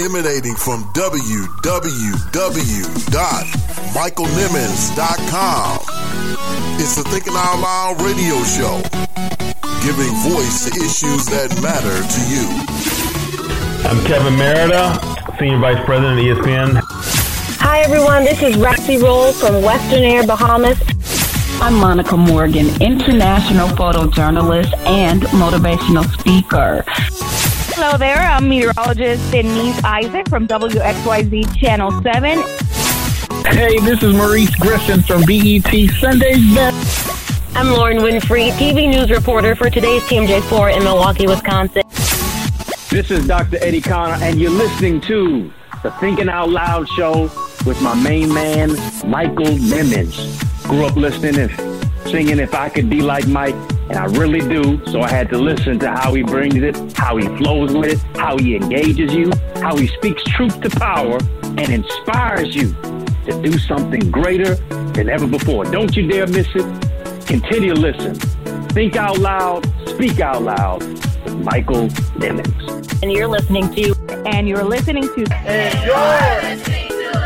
Emanating from www.michaelnimmons.com. It's the Thinking Out Loud radio show, giving voice to issues that matter to you. I'm Kevin Merida, Senior Vice President of ESPN. Hi, everyone. This is Roxy Roll from Western Air, Bahamas. I'm Monica Morgan, international photojournalist and motivational speaker. Hello there, I'm meteorologist Denise Isaac from WXYZ Channel 7. Hey, this is Maurice Griffin from BET Sunday's Best. I'm Lauren Winfrey, TV news reporter for today's TMJ4 in Milwaukee, Wisconsin. This is Dr. Eddie Connor, and you're listening to the Thinking Out Loud show with my main man, Michael Nimmons. Grew up listening and singing If I Could Be Like Mike and I really do. So I had to listen to how he brings it, how he flows with it, how he engages you, how he speaks truth to power and inspires you to do something greater than ever before. Don't you dare miss it. Continue to listen. Think out loud, speak out loud with Michael Nimmons. And you're listening to, and you're listening to,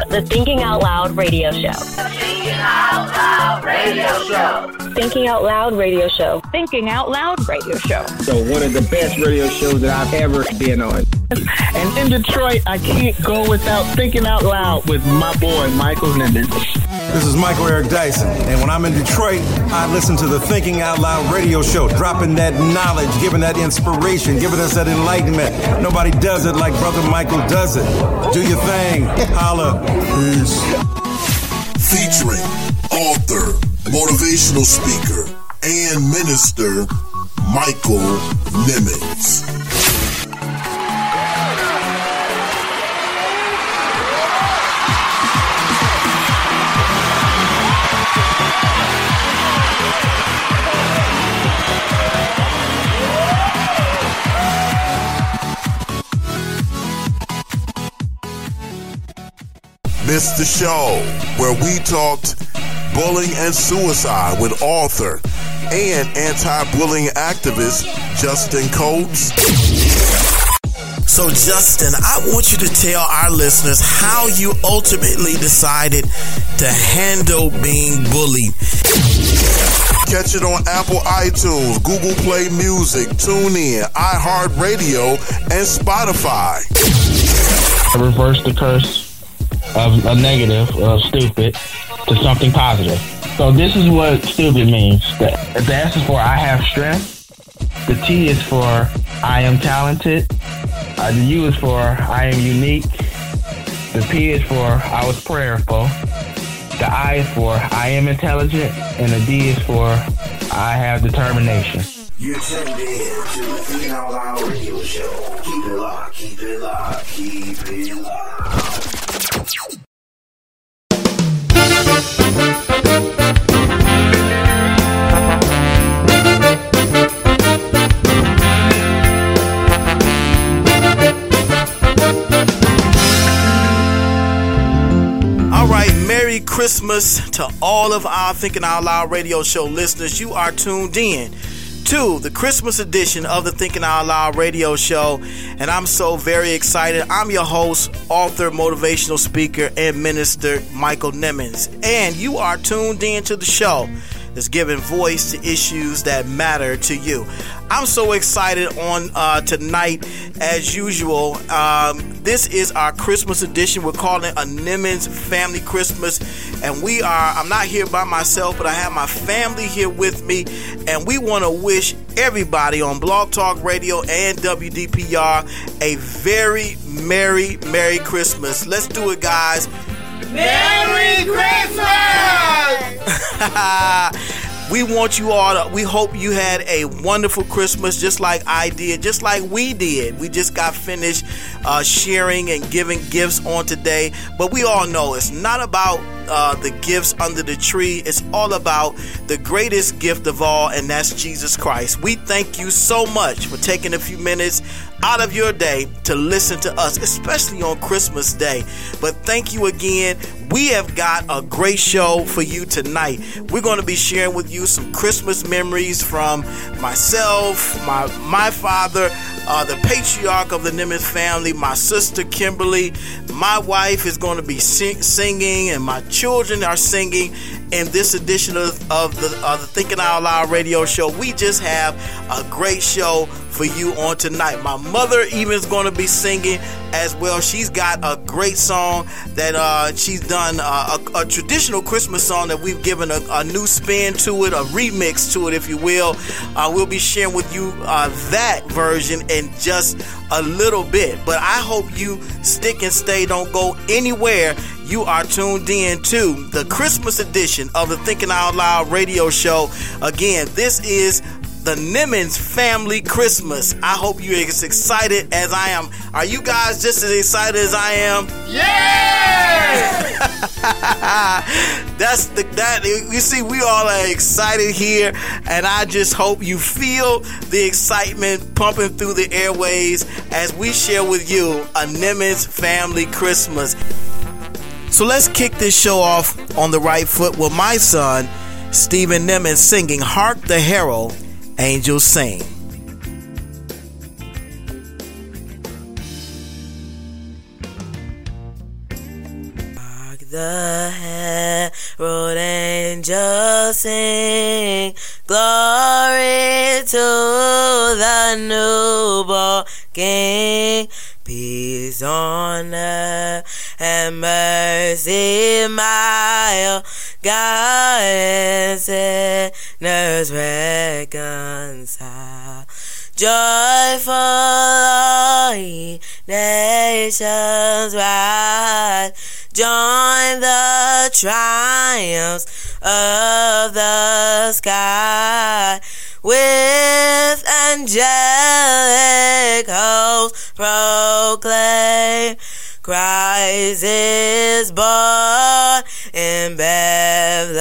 the Thinking Out Loud radio show. Thinking Out Loud radio show. Thinking Out Loud radio show. Thinking Out Loud radio show. So one of the best radio shows that I've ever been on. And in Detroit, I can't go without thinking out loud with my boy, Michael Nimmons. This is Michael Eric Dyson, and when I'm in Detroit, I listen to the Thinking Out Loud radio show, dropping that knowledge, giving that inspiration, giving us that enlightenment. Nobody does it like Brother Michael does it. Do your thing. Holla. Peace. Featuring author, motivational speaker, and minister Michael Nimmons. Missed the show where we talked bullying and suicide with author and anti-bullying activist Justin Coates. So, Justin, I want you to tell our listeners how you ultimately decided to handle being bullied. Catch it on Apple iTunes, Google Play Music, TuneIn, iHeartRadio, and Spotify. I reversed the curse of a negative, of stupid, to something positive. So this is what stupid means. The, the S is for I have strength. The T is for I am talented. Uh, the U is for I am unique. The P is for I was prayerful. The I is for I am intelligent. And the D is for I have determination. You're tuned in to the Out radio show. Keep it locked, keep it locked, keep it locked. Christmas to all of our Thinking Out Loud radio show listeners. You are tuned in to the Christmas edition of the Thinking Out Loud radio show, and I'm so very excited. I'm your host, author, motivational speaker, and minister Michael Nimmons, and you are tuned in to the show that's giving voice to issues that matter to you. I'm so excited on uh, tonight, as usual. Um, this is our Christmas edition. We're calling a Nimmons Family Christmas, and we are. I'm not here by myself, but I have my family here with me, and we want to wish everybody on Blog Talk Radio and WDPR a very merry, merry Christmas. Let's do it, guys. Merry Christmas! We want you all to, we hope you had a wonderful Christmas just like I did, just like we did. We just got finished uh, sharing and giving gifts on today. But we all know it's not about uh, the gifts under the tree, it's all about the greatest gift of all, and that's Jesus Christ. We thank you so much for taking a few minutes out of your day to listen to us, especially on Christmas Day. But thank you again. We have got a great show for you tonight. We're going to be sharing with you some Christmas memories from myself, my my father, uh, the patriarch of the Nimmons family, my sister Kimberly. My wife is going to be sing- singing, and my children are singing in this edition of, of the, of the Thinking Out Loud radio show. We just have a great show for you on tonight. My mother even is going to be singing as well. She's got a great song that uh, she's done uh, a, a, traditional Christmas song that we've given a, a, new spin to it, a remix to it, if you will. Uh, we'll be sharing with you uh, that version in just a little bit. But I hope you stick and stay. Don't go anywhere. You are tuned in to the Christmas edition of the Thinking Out Loud radio show. Again, this is the Nimmons Family Christmas. I hope you're as excited as I am. Are you guys just as excited as I am? Yeah! That's the that you see we all are excited here and I just hope you feel the excitement pumping through the airways as we share with you a Nimmons Family Christmas. So let's kick this show off on the right foot with my son Stephen Nimmons singing Hark the Herald Angels Sing. Hark the herald angels sing, glory to the newborn King. Peace on earth and mercy mild, God and sinners reconcile. Joyful all ye nations rise, join the triumphs of the sky with angelic hosts proclaim Christ is born in Bethlehem.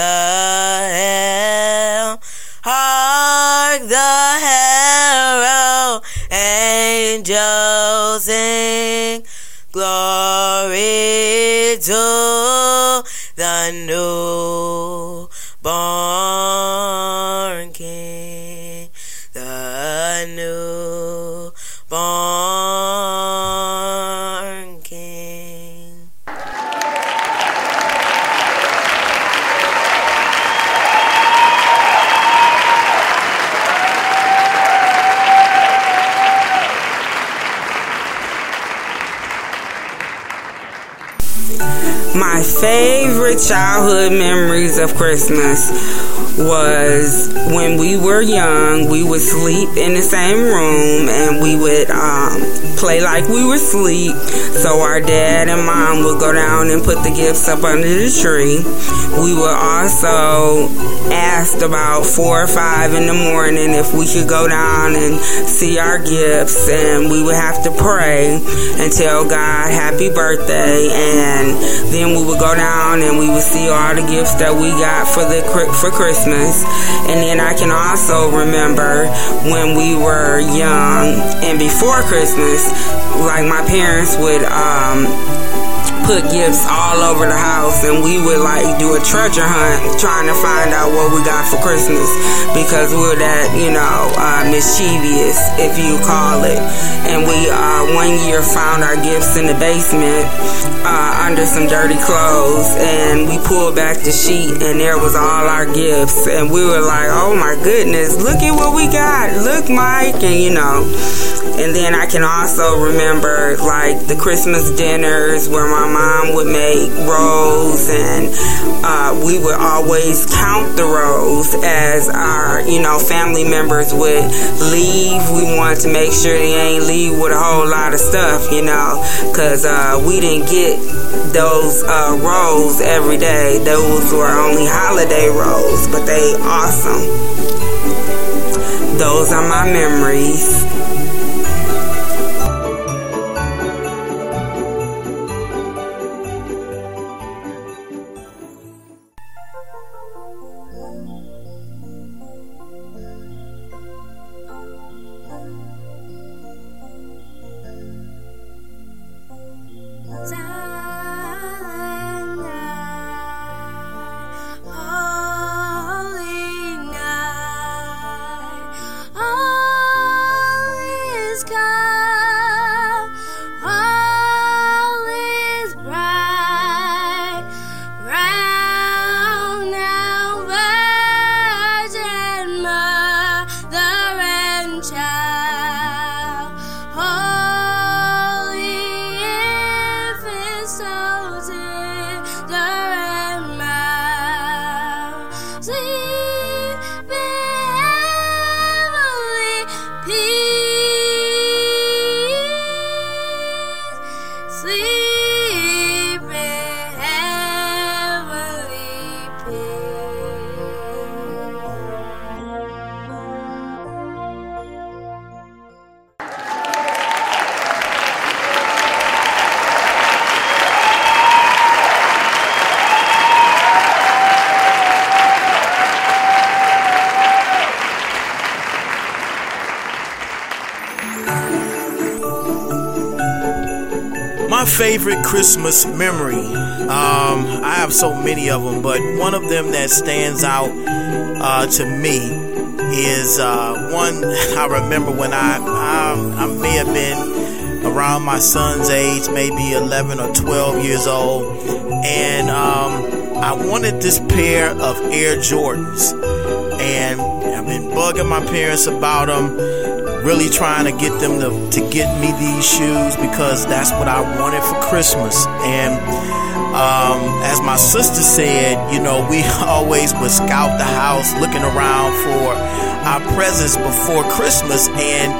Hark the herald angels sing, glory to the newborn favorite childhood memories of Christmas was when we were young. We would sleep in the same room and we would um, play like we were asleep. So our dad and mom would go down and put the gifts up under the tree. We would also ask about four or five in the morning if we could go down and see our gifts, and we would have to pray and tell God happy birthday, and then we would go down and we would see all the gifts that we got for the for Christmas. And then I can also remember when we were young and before Christmas, like my parents would um put gifts all over the house and we would like do a treasure hunt trying to find out what we got for Christmas because we're that, you know, uh, mischievous, if you call it. And we, uh, one year found our gifts in the basement, uh, under some dirty clothes and we pulled back the sheet and there was all our gifts and we were like, oh my goodness, look at what we got. Look, Mike. And you know, and then I can also remember like the Christmas dinners where my mom would make rolls and uh, we would always count the rolls as our, you know, family members would leave. We wanted to make sure they ain't leave with a whole lot of stuff, you know, because uh, we didn't get those uh, rolls every day. Those were only holiday rolls, but they awesome. Those are my memories. Favorite Christmas memory. Um, I have so many of them, but one of them that stands out uh, to me is uh, one I remember when I um, I may have been around my son's age, maybe 11 or 12 years old, and um, I wanted this pair of Air Jordans, and I've been bugging my parents about them really trying to get them to, to get me these shoes because that's what I wanted for Christmas. And um, as my sister said, you know, we always would scout the house looking around for our presents before Christmas. And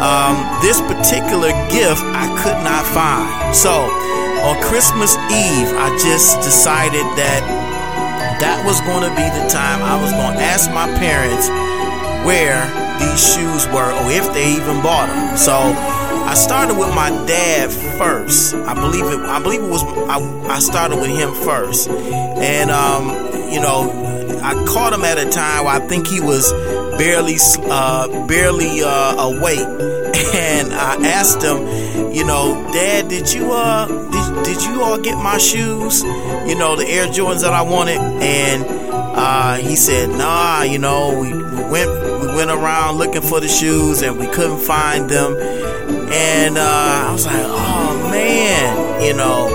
um, this particular gift I could not find. So on Christmas Eve, I just decided that that was going to be the time I was going to ask my parents where these shoes were or if they even bought them. So I started with my dad first. I believe it. I believe it was. I, I started with him first, and um, you know, I caught him at a time where I think he was barely, uh, barely uh, awake, and I asked him, you know, Dad, did you uh, did, did you all get my shoes? You know, the Air Jordans that I wanted, and uh, he said, Nah, you know, we went we went around looking for the shoes and we couldn't find them. And uh, I was like, Oh man, you know,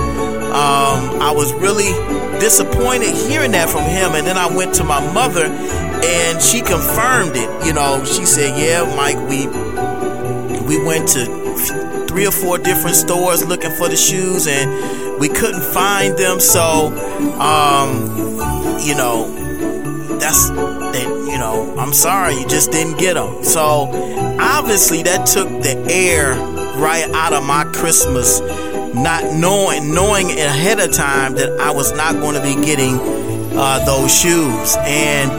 um, I was really disappointed hearing that from him. And then I went to my mother and she confirmed it. You know, she said, Yeah, Mike, we we went to three or four different stores looking for the shoes and we couldn't find them. So, um, you know, that's that you know i'm sorry you just didn't get them so obviously that took the air right out of my christmas not knowing knowing ahead of time that i was not going to be getting uh, those shoes. And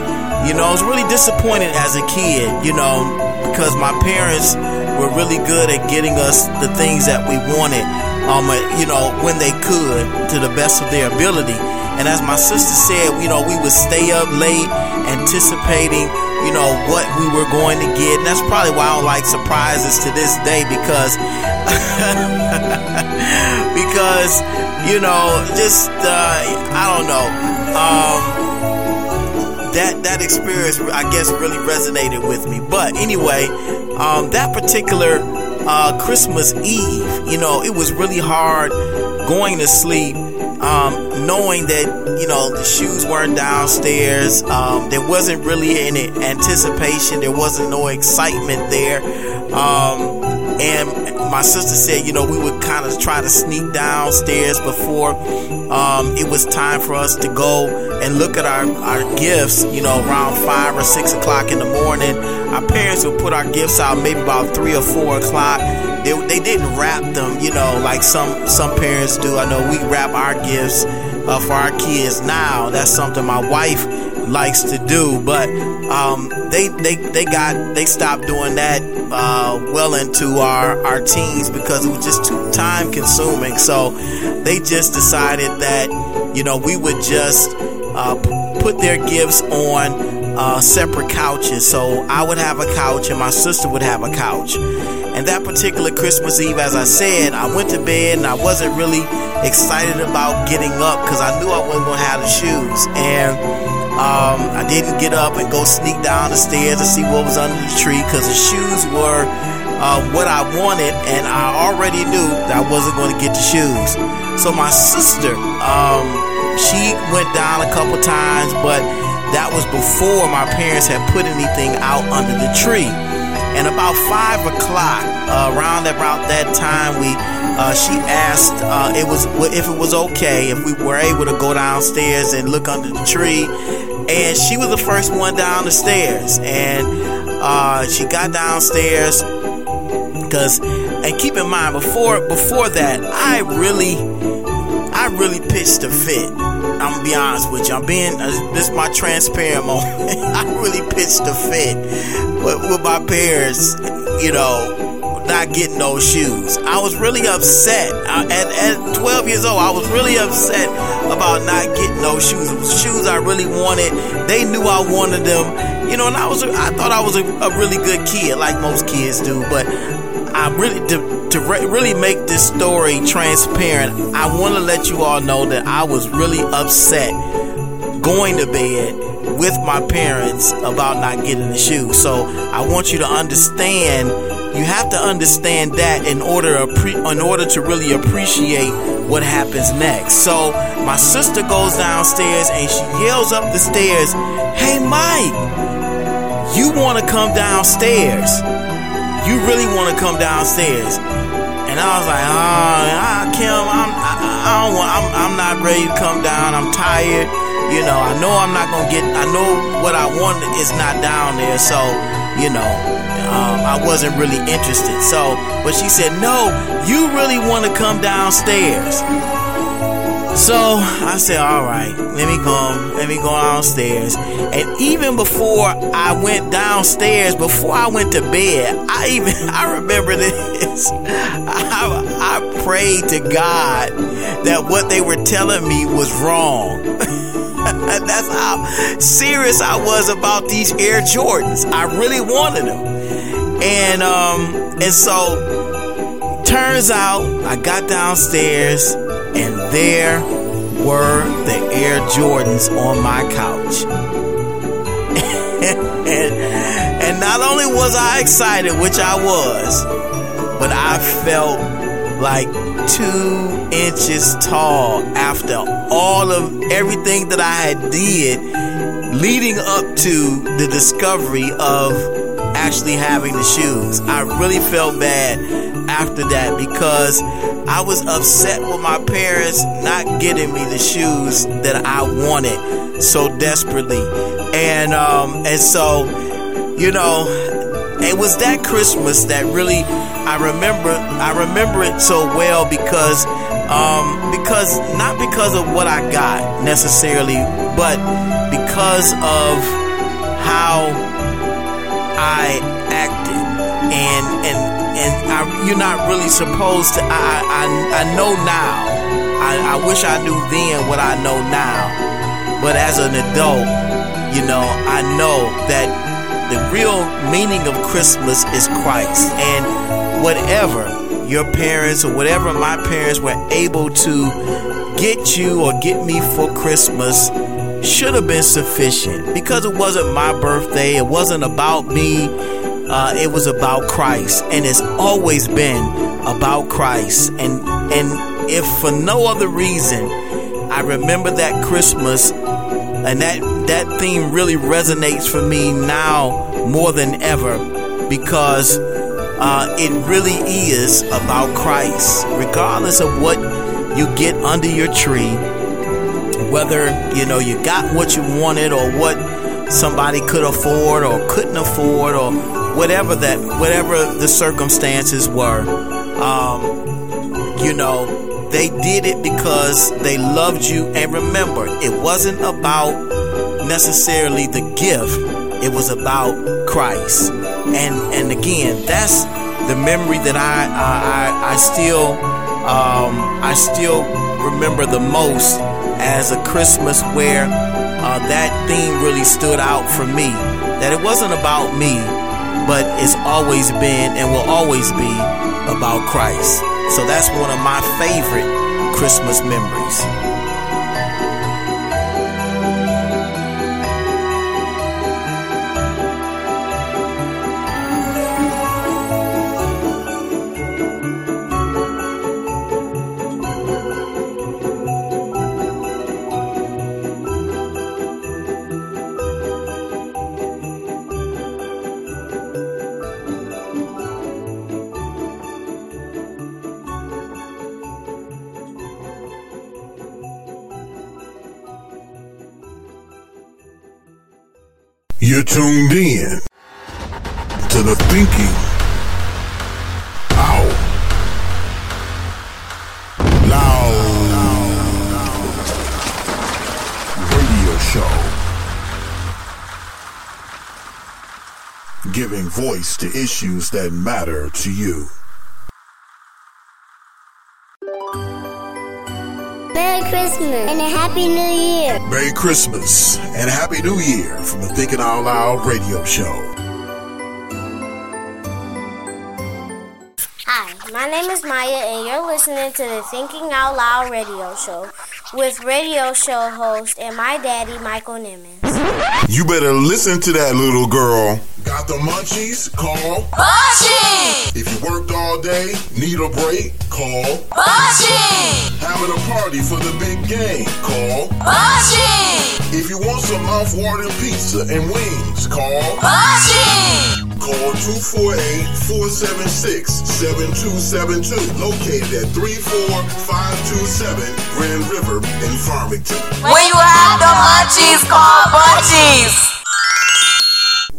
you know i was really disappointed as a kid you know because my parents were really good at getting us the things that we wanted um, you know when they could to the best of their ability and as my sister said, you know, we would stay up late anticipating, you know, what we were going to get. And that's probably why I don't like surprises to this day because, because, you know, just, uh, I don't know. Um, that, that experience, I guess, really resonated with me. But anyway, um, that particular uh, Christmas Eve, you know, it was really hard going to sleep um, knowing that you know the shoes weren't downstairs, um, there wasn't really any anticipation, there wasn't no excitement there, um, and my sister said, you know, we would kind of try to sneak downstairs before um, it was time for us to go and look at our, our gifts, you know, around five or six o'clock in the morning. Our parents would put our gifts out maybe about three or four o'clock. They, they didn't wrap them, you know, like some some parents do. I know we wrap our gifts uh, for our kids now. That's something my wife likes to do, but um, they they they got they stopped doing that uh, well into our our teens because it was just too time consuming. So they just decided that you know we would just uh, put their gifts on uh, separate couches. So I would have a couch and my sister would have a couch. And that particular Christmas Eve, as I said, I went to bed and I wasn't really excited about getting up because I knew I wasn't going to have the shoes. And um, I didn't get up and go sneak down the stairs to see what was under the tree because the shoes were uh, what I wanted, and I already knew that I wasn't going to get the shoes. So my sister, um, she went down a couple times, but that was before my parents had put anything out under the tree. And about five o'clock, uh, around about that time, we uh, she asked uh, it was if it was okay if we were able to go downstairs and look under the tree. And she was the first one down the stairs, and uh, she got downstairs because and keep in mind before before that, I really, I really pitched a fit. I'm gonna be honest with you. I'm being uh, this is my transparent moment. I really pitched a fit with, with my parents. You know, not getting those shoes. I was really upset. I, at, at 12 years old, I was really upset about not getting those shoes. Shoes I really wanted. They knew I wanted them. You know, and I was I thought I was a, a really good kid, like most kids do. But I really to, to re- really make this story transparent. I want to let you all know that I was really upset going to bed with my parents about not getting the shoes. So I want you to understand. You have to understand that in order in order to really appreciate what happens next. So my sister goes downstairs and she yells up the stairs, "Hey Mike, you want to come downstairs? You really want to come downstairs?" And I was like, "Ah, oh, Kim, I'm I, I don't want I'm I'm not ready to come down. I'm tired." you know, I know I'm not gonna get. I know what I want is not down there, so you know, um, I wasn't really interested. So, but she said, "No, you really want to come downstairs." So I said, "All right, let me go. Let me go downstairs." And even before I went downstairs, before I went to bed, I even I remember this. I, I prayed to God that what they were telling me was wrong. That's how serious I was about these Air Jordans. I really wanted them. And um and so turns out I got downstairs and there were the Air Jordans on my couch. and, and not only was I excited, which I was, but I felt like two inches tall after all of everything that I had did leading up to the discovery of actually having the shoes. I really felt bad after that because I was upset with my parents not getting me the shoes that I wanted so desperately. And um and so you know it was that Christmas that really I remember I remember it so well because um, because not because of what I got necessarily, but because of how I acted and and and I, you're not really supposed to. I I, I know now. I, I wish I knew then what I know now, but as an adult, you know, I know that the real meaning of Christmas is Christ. And whatever your parents or whatever my parents were able to get you or get me for Christmas should have been sufficient because it wasn't my birthday, it wasn't about me. Uh, it was about Christ, and it's always been about Christ. And and if for no other reason, I remember that Christmas and that that theme really resonates for me now more than ever because uh, it really is about Christ. Regardless of what you get under your tree, whether you know you got what you wanted or what somebody could afford or couldn't afford or whatever that whatever the circumstances were, um, you know they did it because they loved you. And remember, it wasn't about necessarily the gift, it was about Christ. And and again, that's the memory that I I, I, I still um, I still remember the most as a Christmas where uh, that theme really stood out for me. That it wasn't about me, but it's always been and will always be about Christ. So that's one of my favorite Christmas memories. Voice to issues that matter to you. Merry Christmas and a Happy New Year. Merry Christmas and a Happy New Year from the Thinking Out Loud radio show. Hi, my name is Maya, and you're listening to the Thinking Out Loud radio show with radio show host and my daddy, Michael Nimmons. You better listen to that little girl. Got the munchies? Call. Munchie! If you worked all day, need a break? Call. Munchie! Having a party for the big game? Call. Munchie! If you want some mouth-watering pizza and wings? Call. Munchie! Call 248-476-7272. Located at 34527 Grand River in Farmington. When you have the munchies, call Munchies!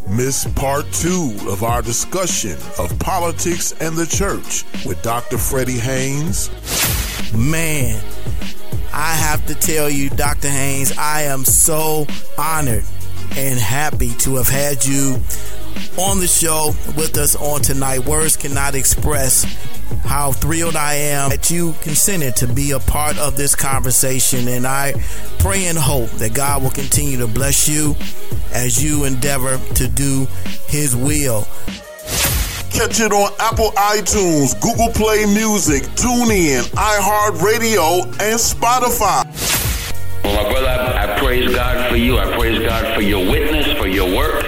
Miss part two of our discussion of politics and the church with Dr. Freddie Haynes. Man, I have to tell you, Dr. Haynes, I am so honored and happy to have had you on the show with us on tonight. Words cannot express how thrilled I am that you consented to be a part of this conversation. And I pray and hope that God will continue to bless you as you endeavor to do His will. Catch it on Apple iTunes, Google Play Music, TuneIn, iHeartRadio, and Spotify. Well, my brother, I, I praise God for you. I praise God for your witness, for your work, and I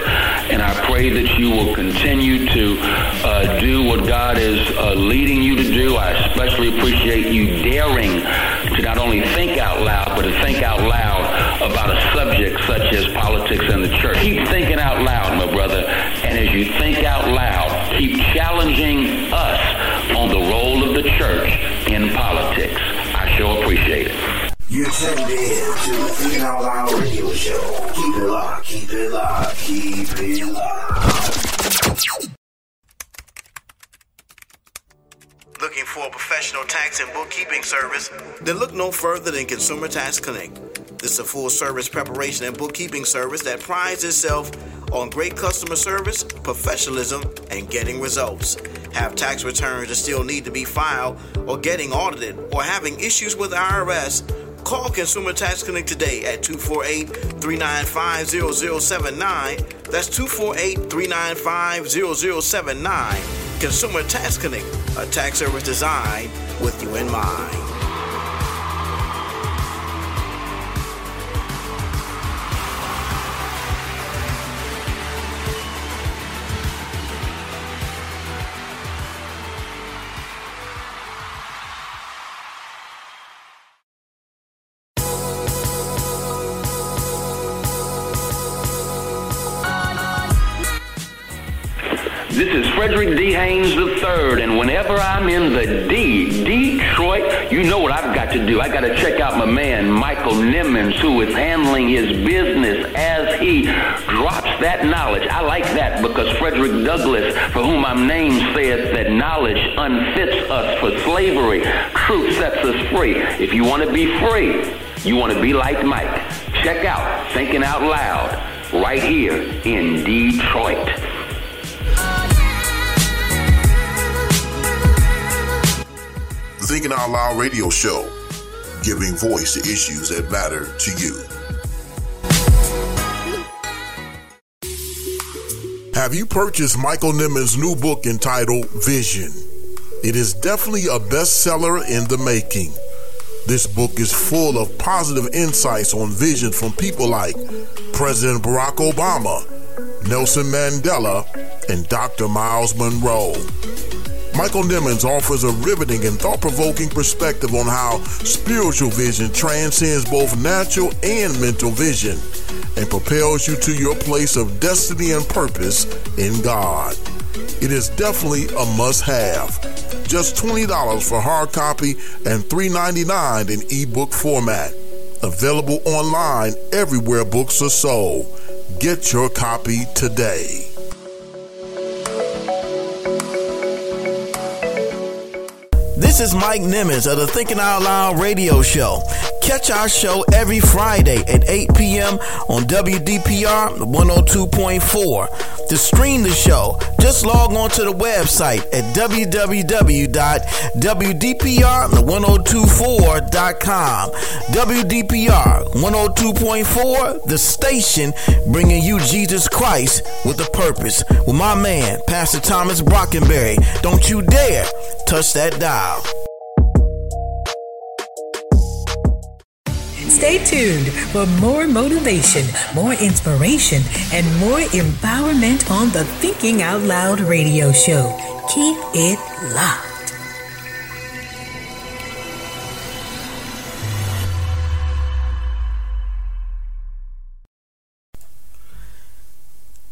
pray that you will continue to uh, do what God is uh, leading you to do. I especially appreciate you daring to not only think out loud, but to think out loud about a subject such as politics and the church. Keep thinking out loud, my brother, and as you think out loud, keep challenging us on the role of the church in politics. I sure appreciate it. You're tuned in to the Out Loud radio show. Keep it locked, keep it locked, keep it locked. Looking for a professional tax and bookkeeping service? Then look no further than Consumer Tax Connect. This is a full service preparation and bookkeeping service that prides itself on great customer service, professionalism, and getting results. Have tax returns that still need to be filed, or getting audited, or having issues with IRS? Call Consumer Tax Connect today at 248 395 0079. That's 248 395 0079. Consumer Tax Connect, a tax service designed with you in mind. Whenever I'm in the D, Detroit, you know what I've got to do. I got to check out my man, Michael Nimmons, who is handling his business as he drops that knowledge. I like that because Frederick Douglass, for whom I'm named, said that knowledge unfits us for slavery. Truth sets us free. If you want to be free, you want to be like Mike. Check out Thinking Out Loud right here in Detroit. Thinking Out Loud radio show, giving voice to issues that matter to you. Have you purchased Michael Nimmons' new book entitled Vision? It is definitely a bestseller in the making. This book is full of positive insights on vision from people like President Barack Obama, Nelson Mandela, and Dr. Myles Munroe. Michael Nimmons offers a riveting and thought provoking perspective on how spiritual vision transcends both natural and mental vision and propels you to your place of destiny and purpose in God. It is definitely a must have. Just $20 for hard copy and $3.99 in ebook format. Available online everywhere books are sold. Get your copy today. This is Mike Nimmons of the Thinking Out Loud radio show. Catch our show every Friday at 8 p.m. on WDPR 102.4. To stream the show, just log on to the website at www.wdpr1024.com. WDPR 102.4, the station bringing you Jesus Christ with a purpose. With my man, Pastor Thomas Brockenberry. Don't you dare touch that dial. Stay tuned for more motivation, more inspiration, and more empowerment on the Thinking Out Loud radio show. Keep it locked.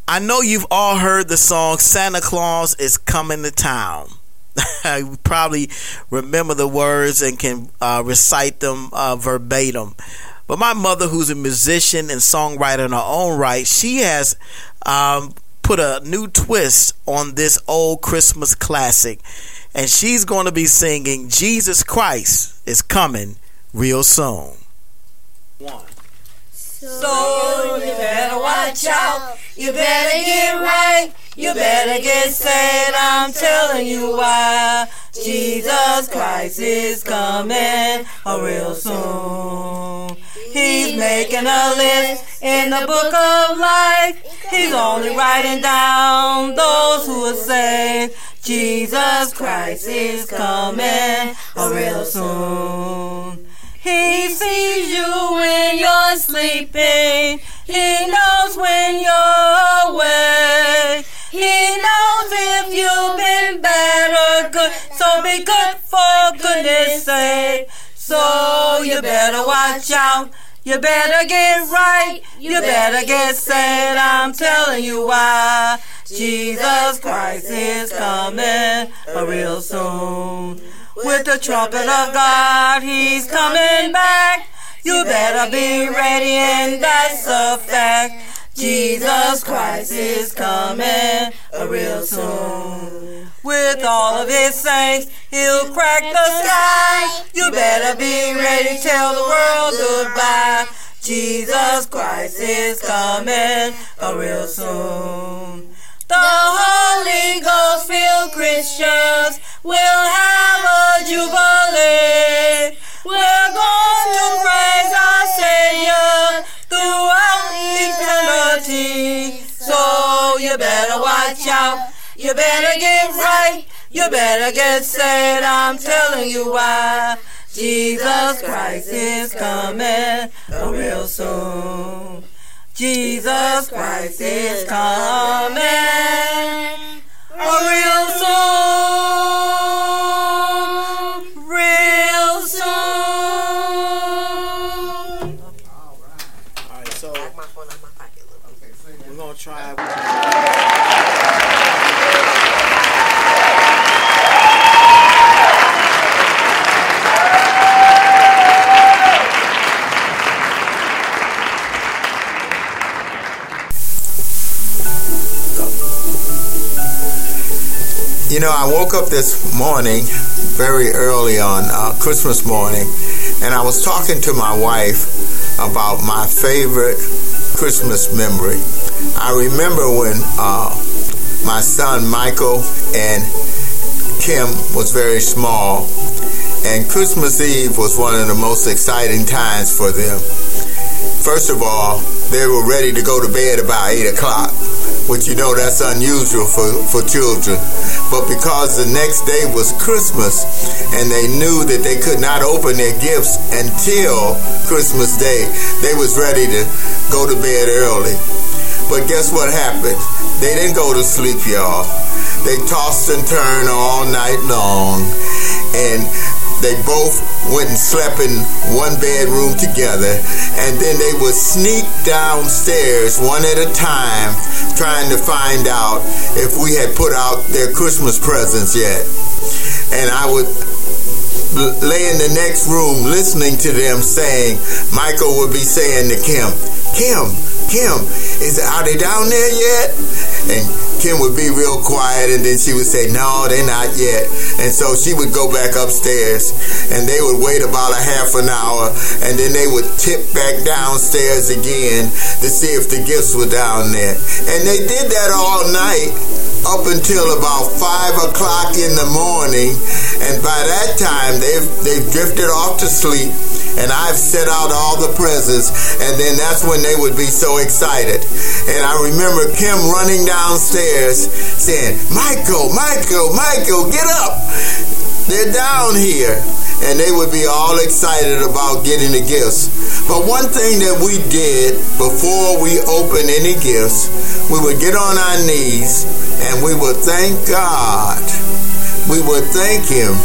I know you've all heard the song Santa Claus is Coming to Town. you probably remember the words and can uh, recite them uh, verbatim. But my mother, who's a musician and songwriter in her own right, she has um, put a new twist on this old Christmas classic. And she's going to be singing Jesus Christ is Coming real soon. One. So you better watch out. You better get right. You better get saved. I'm telling you why. Jesus Christ is coming a real soon. He's making a list in the book of life. He's only writing down those who are saved. Jesus Christ is coming a real soon. He sees you when you're sleeping. He knows when you're awake. He knows if you've been bad or good. So be good for goodness sake. So you better watch out. You better get right. You better get saved. I'm telling you why. Jesus Christ is coming real soon. With the trumpet of God, he's coming back. You better be ready, and that's a fact. Jesus Christ is coming a real soon. With all of his saints, he'll crack the sky. You better be ready, tell the world goodbye. Jesus Christ is coming a real soon. The Holy Ghost filled Christians will have a jubilee. We're going to praise our Savior throughout eternity. So you better watch out. You better get right. You better get saved. I'm telling you why. Jesus Christ is coming real soon. Jesus Christ is coming A real soon. Real soon. Alright, Alright, so we're gonna try. You know, I woke up this morning very early on uh, Christmas morning, and I was talking to my wife about my favorite Christmas memory. I remember when uh, my son Michael and Kim was very small, and Christmas Eve was one of the most exciting times for them. First of all, they were ready to go to bed about 8 o'clock, which you know that's unusual for, for children. But because the next day was Christmas and they knew that they could not open their gifts until Christmas Day, they was ready to go to bed early. But guess what happened? They didn't go to sleep, y'all. They tossed and turned all night long. And they both went and slept in one bedroom together. And then they would sneak downstairs one at a time, trying to find out if we had put out their Christmas presents yet. And I would lay in the next room listening to them saying, Michael would be saying to Kim, Kim, Kim, is are they down there yet? And Kim would be real quiet, and then she would say, No, they're not yet. And so she would go back upstairs and they would wait about a half an hour and then they would tip back downstairs again to see if the gifts were down there. And they did that all night up until about five o'clock in the morning. And by that time, they've, they've drifted off to sleep. And I've set out all the presents. And then that's when they would be so excited. And I remember Kim running downstairs saying, Michael, Michael, Michael, get up. They're down here. And they would be all excited about getting the gifts. But one thing that we did before we opened any gifts, we would get on our knees and we would thank God. We would thank Him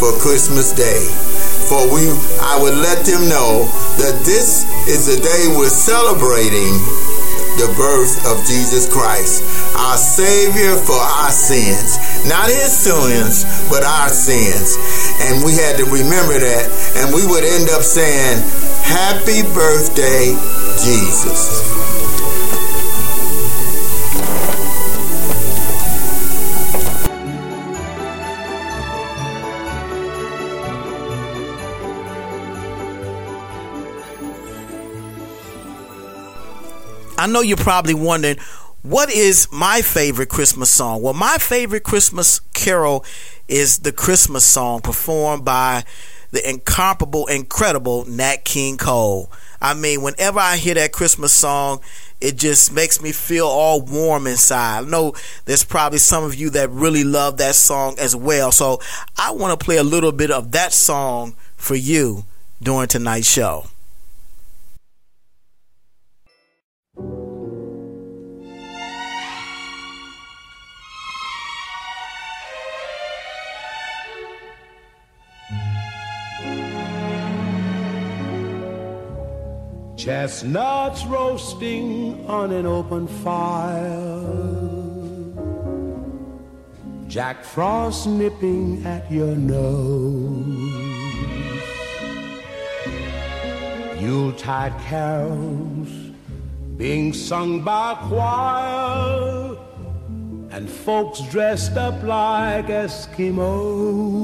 for Christmas Day. For we, I would let them know that this is the day we're celebrating the birth of Jesus Christ, our Savior for our sins. Not His sins, but our sins. And we had to remember that. And we would end up saying, Happy birthday, Jesus. Know you're probably wondering, what is my favorite Christmas song? Well, my favorite Christmas carol is the Christmas song performed by the incomparable, incredible Nat King Cole. I mean, whenever I hear that Christmas song, it just makes me feel all warm inside. I know there's probably some of you that really love that song as well. So I want to play a little bit of that song for you during tonight's show. Chestnuts roasting on an open fire. Jack Frost nipping at your nose. Yuletide carols being sung by choir. And folks dressed up like Eskimos.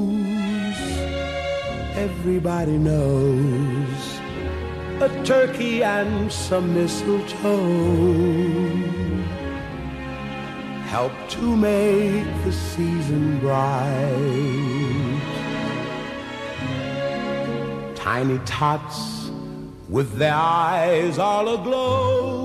Everybody knows a turkey and some mistletoe help to make the season bright. Tiny tots with their eyes all aglow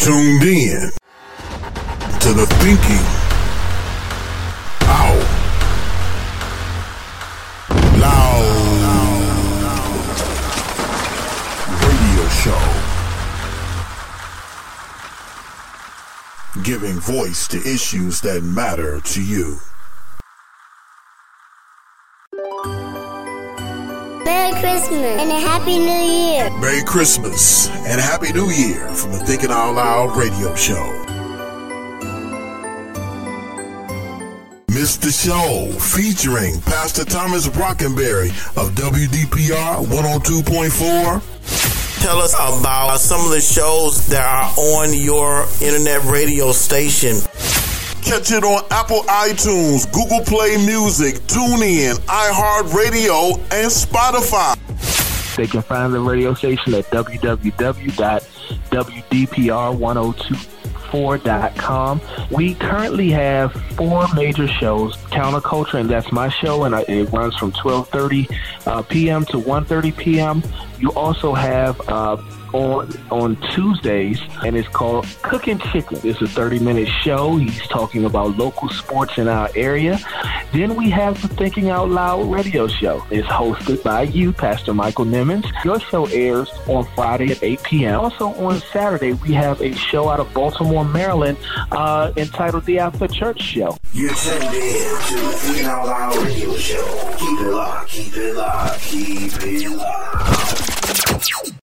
Tuned in to the Thinking Out Loud Radio Show. Giving voice to issues that matter to you. Christmas and a Happy New Year. Merry Christmas and a Happy New Year from the Thinking Out Loud radio show. Missed the show featuring Pastor Thomas Brockenberry of WDPR 102.4. Tell us about some of the shows that are on your internet radio station. Catch it on Apple iTunes, Google Play Music, TuneIn, iHeartRadio, and Spotify. They can find the radio station at www.wdpr1024.com. We currently have four major shows: Counterculture, and that's my show, and it runs from 12:30 uh, p.m. to 1:30 p.m. You also have uh, on on Tuesdays, and it's called Cooking Chicken. It's a 30 minute show. He's talking about local sports in our area. Then we have the Thinking Out Loud radio show. It's hosted by you, Pastor Michael Nimmons. Your show airs on Friday at 8 p.m. Also on Saturday, we have a show out of Baltimore, Maryland, uh, entitled The After Church Show. You're tuned in to the Thinking Out Loud Radio Show. Keep it locked, keep it locked, keep it locked.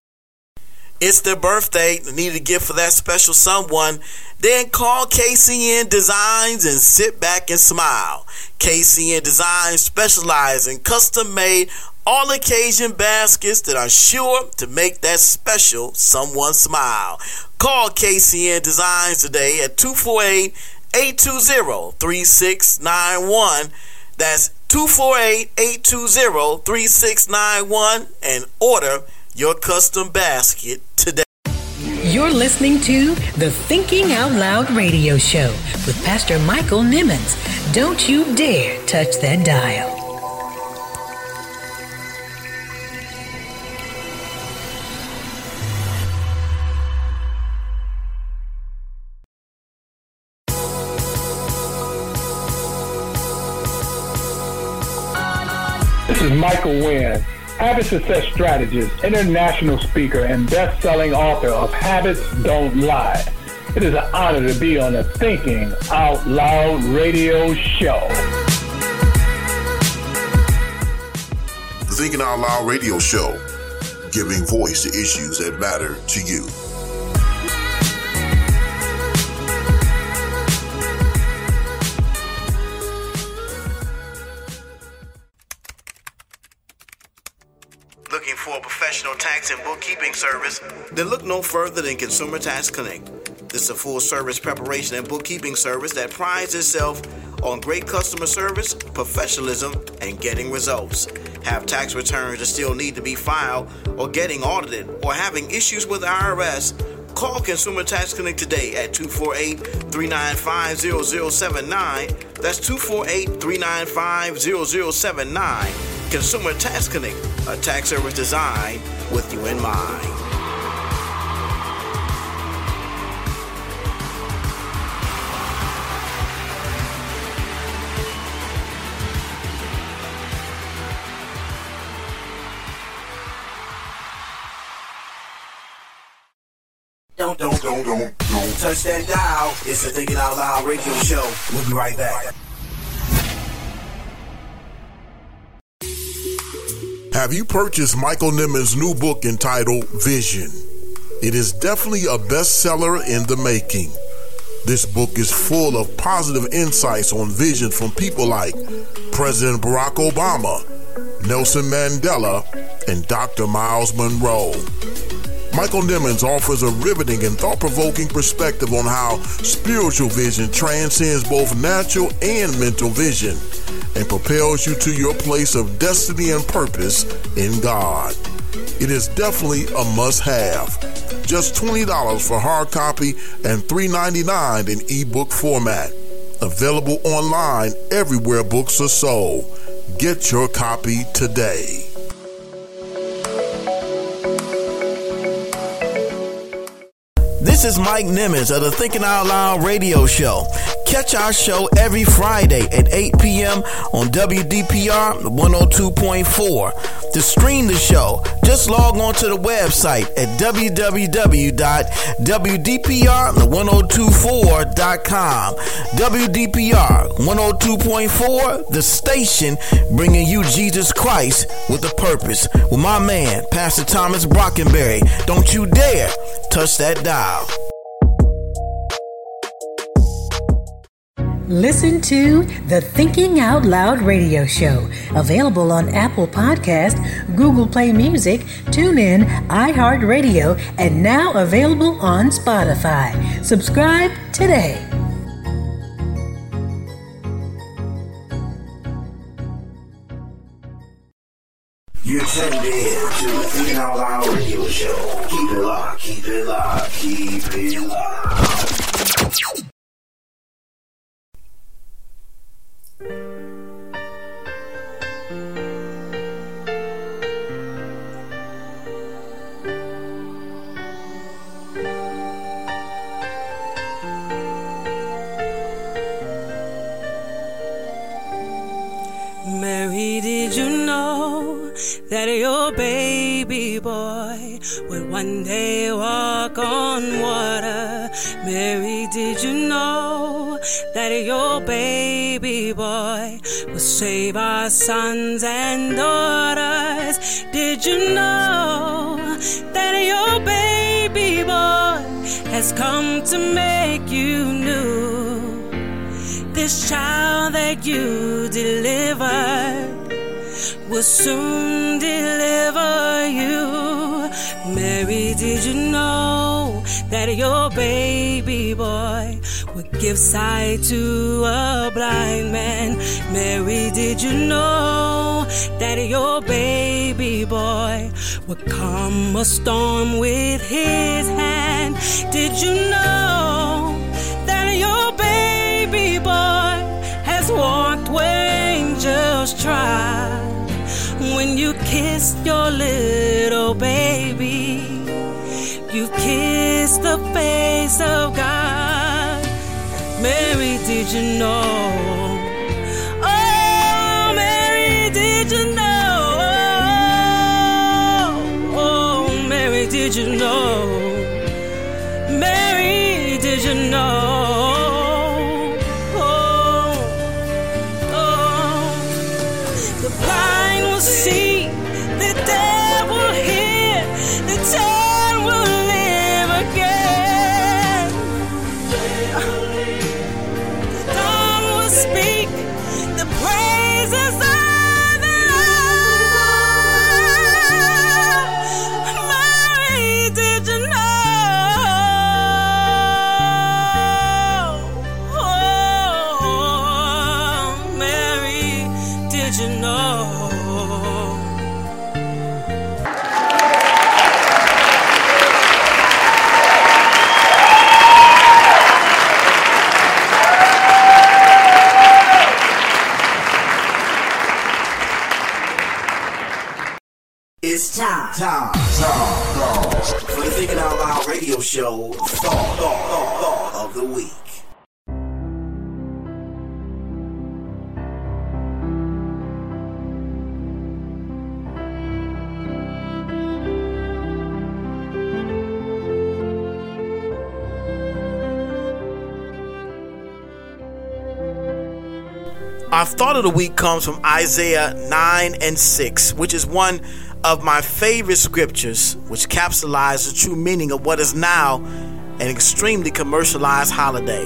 It's their birthday. They need a gift for that special someone. Then call KCN Designs and sit back and smile. KCN Designs specialize in custom made all occasion baskets that are sure to make that special someone smile. Call KCN Designs today at 248 820 3691. That's 248 820 3691 and order your custom basket today. You're listening to the Thinking Out Loud radio show with Pastor Michael Nimmons. Don't you dare touch that dial. This is Michael Wynn, habit success strategist, international speaker, and best-selling author of Habits Don't Lie. It is an honor to be on the Thinking Out Loud radio show. The Thinking Out Loud radio show, giving voice to issues that matter to you. Professional tax and bookkeeping service? Then look no further than Consumer Tax Connect. This is a full service preparation and bookkeeping service that prides itself on great customer service, professionalism, and getting results. Have tax returns that still need to be filed, or getting audited, or having issues with IRS? Call Consumer Tax Connect today at 248 395 0079. That's 248 395 0079. Consumer Tax Connect, a tax service designed with you in mind. Touch that dial. It's the Thinking Out Loud radio show. We'll be right back. Have you purchased Michael Nimmons' new book entitled Vision? It is definitely a bestseller in the making. This book is full of positive insights on vision from people like President Barack Obama, Nelson Mandela, and Dr. Myles Munroe. Michael Nimmons offers a riveting and thought provoking perspective on how spiritual vision transcends both natural and mental vision and propels you to your place of destiny and purpose in God. It is definitely a must have. Just $20 for hard copy and $3.99 in ebook format. Available online everywhere books are sold. Get your copy today. This is Mike Nimmons of the Thinking Out Loud radio show. Catch our show every Friday at 8 p.m. on WDPR 102.4. To stream the show, just log on to the website at www.wdpr1024.com. WDPR 102.4, the station bringing you Jesus Christ with a purpose. With my man, Pastor Thomas Brockenberry. Don't you dare touch that dial. Listen to the Thinking Out Loud radio show, available on Apple Podcast, Google Play Music, TuneIn, iHeartRadio, and now available on Spotify. Subscribe today. You're tuned in to the Thinking Out Loud radio show. Keep it locked, keep it locked, keep it locked. That your baby boy would one day walk on water? Mary, did you know that your baby boy will save our sons and daughters? Did you know that your baby boy has come to make you new? This child that you delivered will soon deliver you. Mary, did you know that your baby boy would give sight to a blind man? Mary, did you know that your baby boy would calm a storm with his hand? Did you know that your baby boy has walked where angels trod? When you kissed your little baby, you kissed the face of God. Mary, did you know? Oh, Mary, did you know? Oh, Mary did you know Mary, did you know? It's time, time, time, for the Thinking Out Loud radio show thought, thought, thought, thought of the week. Our thought of the week comes from Isaiah 9 and 6, which is one of my favorite scriptures, which capsulize the true meaning of what is now an extremely commercialized holiday.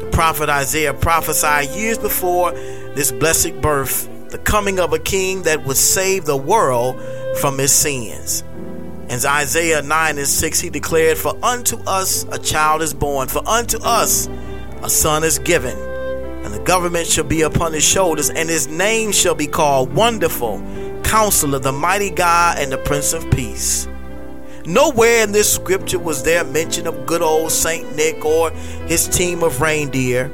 The prophet Isaiah prophesied years before this blessed birth, the coming of a king that would save the world from his sins. In Isaiah 9 and 6, he declared, For unto us a child is born, for unto us a son is given and the government shall be upon his shoulders, and his name shall be called Wonderful, Counselor, the Mighty God, and the Prince of Peace. Nowhere in this scripture was there mention of good old Saint Nick or his team of reindeer,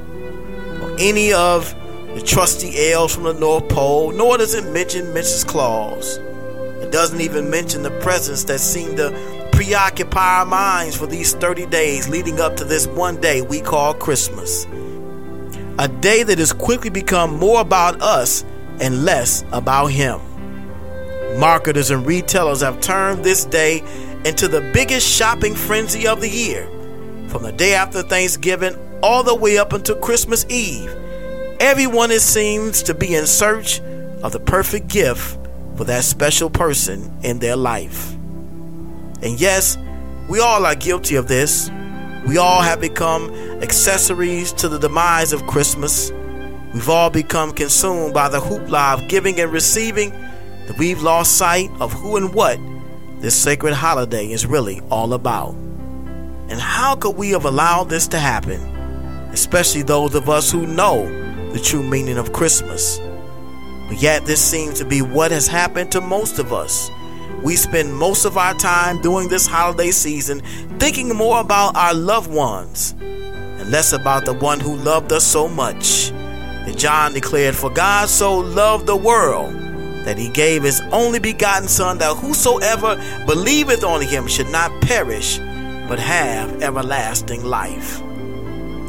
or any of the trusty elves from the North Pole, nor does it mention Mrs. Claus. It doesn't even mention the presents that seem to preoccupy our minds for these 30 days leading up to this one day we call Christmas. A day that has quickly become more about us and less about Him. Marketers and retailers have turned this day into the biggest shopping frenzy of the year. From the day after Thanksgiving all the way up until Christmas Eve, everyone it seems to be in search of the perfect gift for that special person in their life. And yes, we all are guilty of this. We all have become accessories to the demise of Christmas. We've all become consumed by the hoopla of giving and receiving that we've lost sight of who and what this sacred holiday is really all about. And how could we have allowed this to happen? Especially those of us who know the true meaning of Christmas. But yet, this seems to be what has happened to most of us. We spend most of our time during this holiday season thinking more about our loved ones and less about the one who loved us so much. And John declared, For God so loved the world that he gave his only begotten Son, that whosoever believeth on him should not perish, but have everlasting life.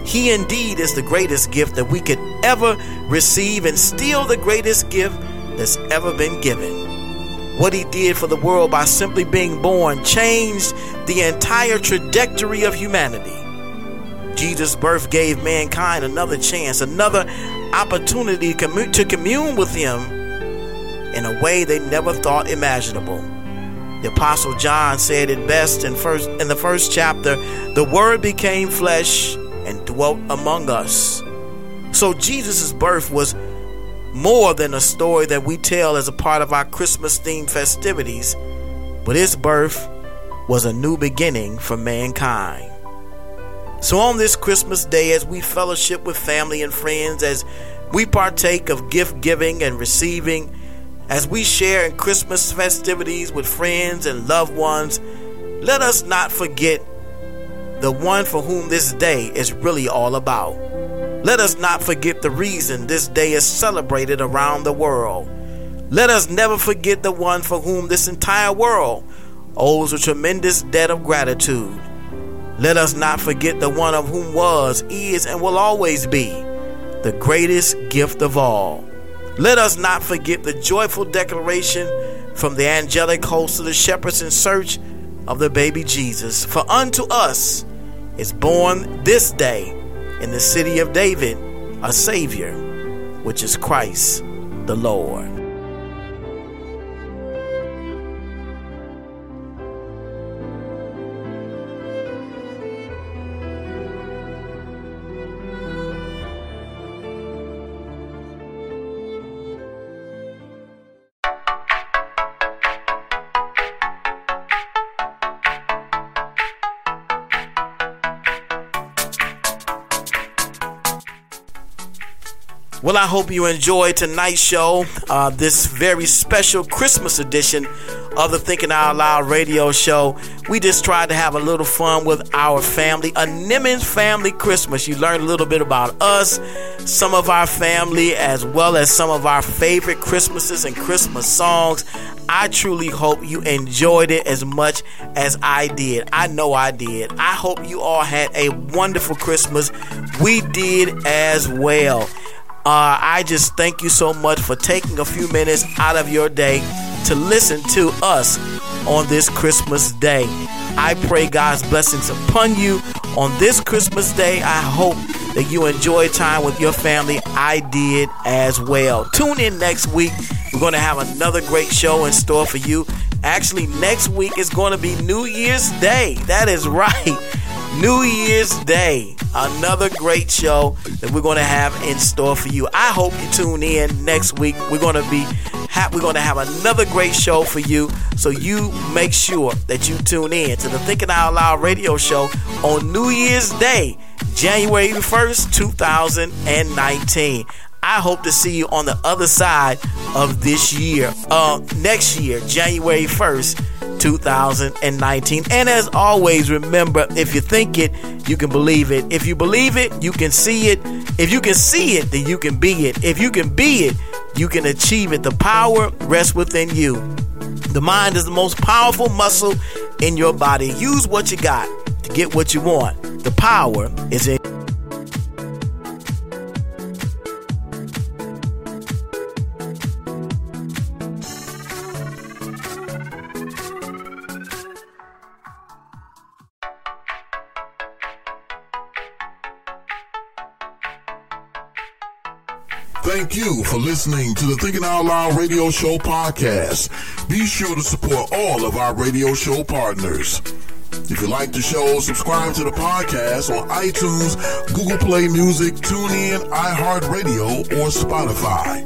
He indeed is the greatest gift that we could ever receive, and still the greatest gift that's ever been given. What he did for the world by simply being born changed the entire trajectory of humanity. Jesus' birth gave mankind another chance, another opportunity to commune with him in a way they never thought imaginable. The apostle John said it best in first in the first chapter, the word became flesh and dwelt among us. So Jesus' birth was more than a story that we tell as a part of our Christmas themed festivities, but his birth was a new beginning for mankind. So, on this Christmas day, as we fellowship with family and friends, as we partake of gift giving and receiving, as we share in Christmas festivities with friends and loved ones, let us not forget the one for whom this day is really all about. Let us not forget the reason this day is celebrated around the world. Let us never forget the one for whom this entire world owes a tremendous debt of gratitude. Let us not forget the one of whom was, is, and will always be the greatest gift of all. Let us not forget the joyful declaration from the angelic host of the shepherds in search of the baby Jesus. For unto us is born this day in the city of David a Savior, which is Christ the Lord. Well, I hope you enjoyed tonight's show, uh, this very special Christmas edition of the Thinking Out Loud radio show. We just tried to have a little fun with our family, a Nimmons family Christmas. You learned a little bit about us, some of our family, as well as some of our favorite Christmases and Christmas songs. I truly hope you enjoyed it as much as I did. I know I did. I hope you all had a wonderful Christmas. We did as well. Uh, I just thank you so much for taking a few minutes out of your day to listen to us on this Christmas day. I pray God's blessings upon you on this Christmas day. I hope that you enjoy time with your family. I did as well. Tune in next week. We're going to have another great show in store for you. Actually, next week is going to be New Year's Day. That is right. New Year's Day. Another great show that we're going to have in store for you. I hope you tune in next week. We're going to be ha- we're going to have another great show for you. So you make sure that you tune in to the Thinking Out Loud radio show on New Year's Day, January 1st, 2019. I hope to see you on the other side of this year, uh, next year, January 1st, 2019. And as always, remember if you think it, you can believe it. If you believe it, you can see it. If you can see it, then you can be it. If you can be it, you can achieve it. The power rests within you. The mind is the most powerful muscle in your body. Use what you got to get what you want. The power is in. Thank you for listening to the Thinking Out Loud Radio Show podcast. Be sure to support all of our radio show partners. If you like the show, subscribe to the podcast on iTunes, Google Play Music, TuneIn, iHeartRadio, or Spotify.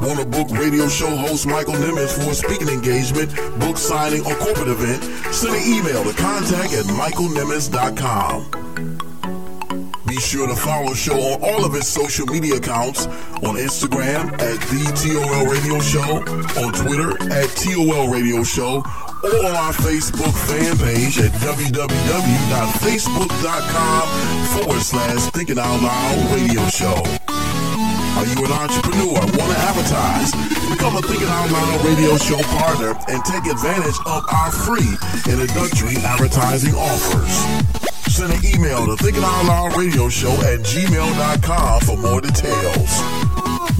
Want to book radio show host Michael Nimmons for a speaking engagement, book signing, or corporate event? Send an email to contact at michaelnimmons.com. Sure to follow show on all of its social media accounts on Instagram at the TOL Radio Show, on Twitter at TOL Radio Show, or on our Facebook fan page at www.facebook.com forward slash Thinking Out Loud Radio Show. Are you an entrepreneur? Want to advertise? Become a Thinking Out Loud radio show partner and take advantage of our free introductory advertising offers. Send an email to Thinking Out Loud Radio Show at gmail.com for more details.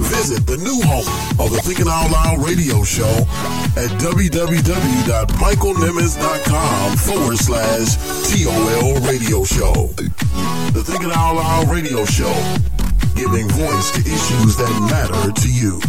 Visit the new home of the Thinking Out Loud Radio Show at www.michaelnimmons.com forward slash TOL Radio Show. The Thinking Out Loud Radio Show, giving voice to issues that matter to you.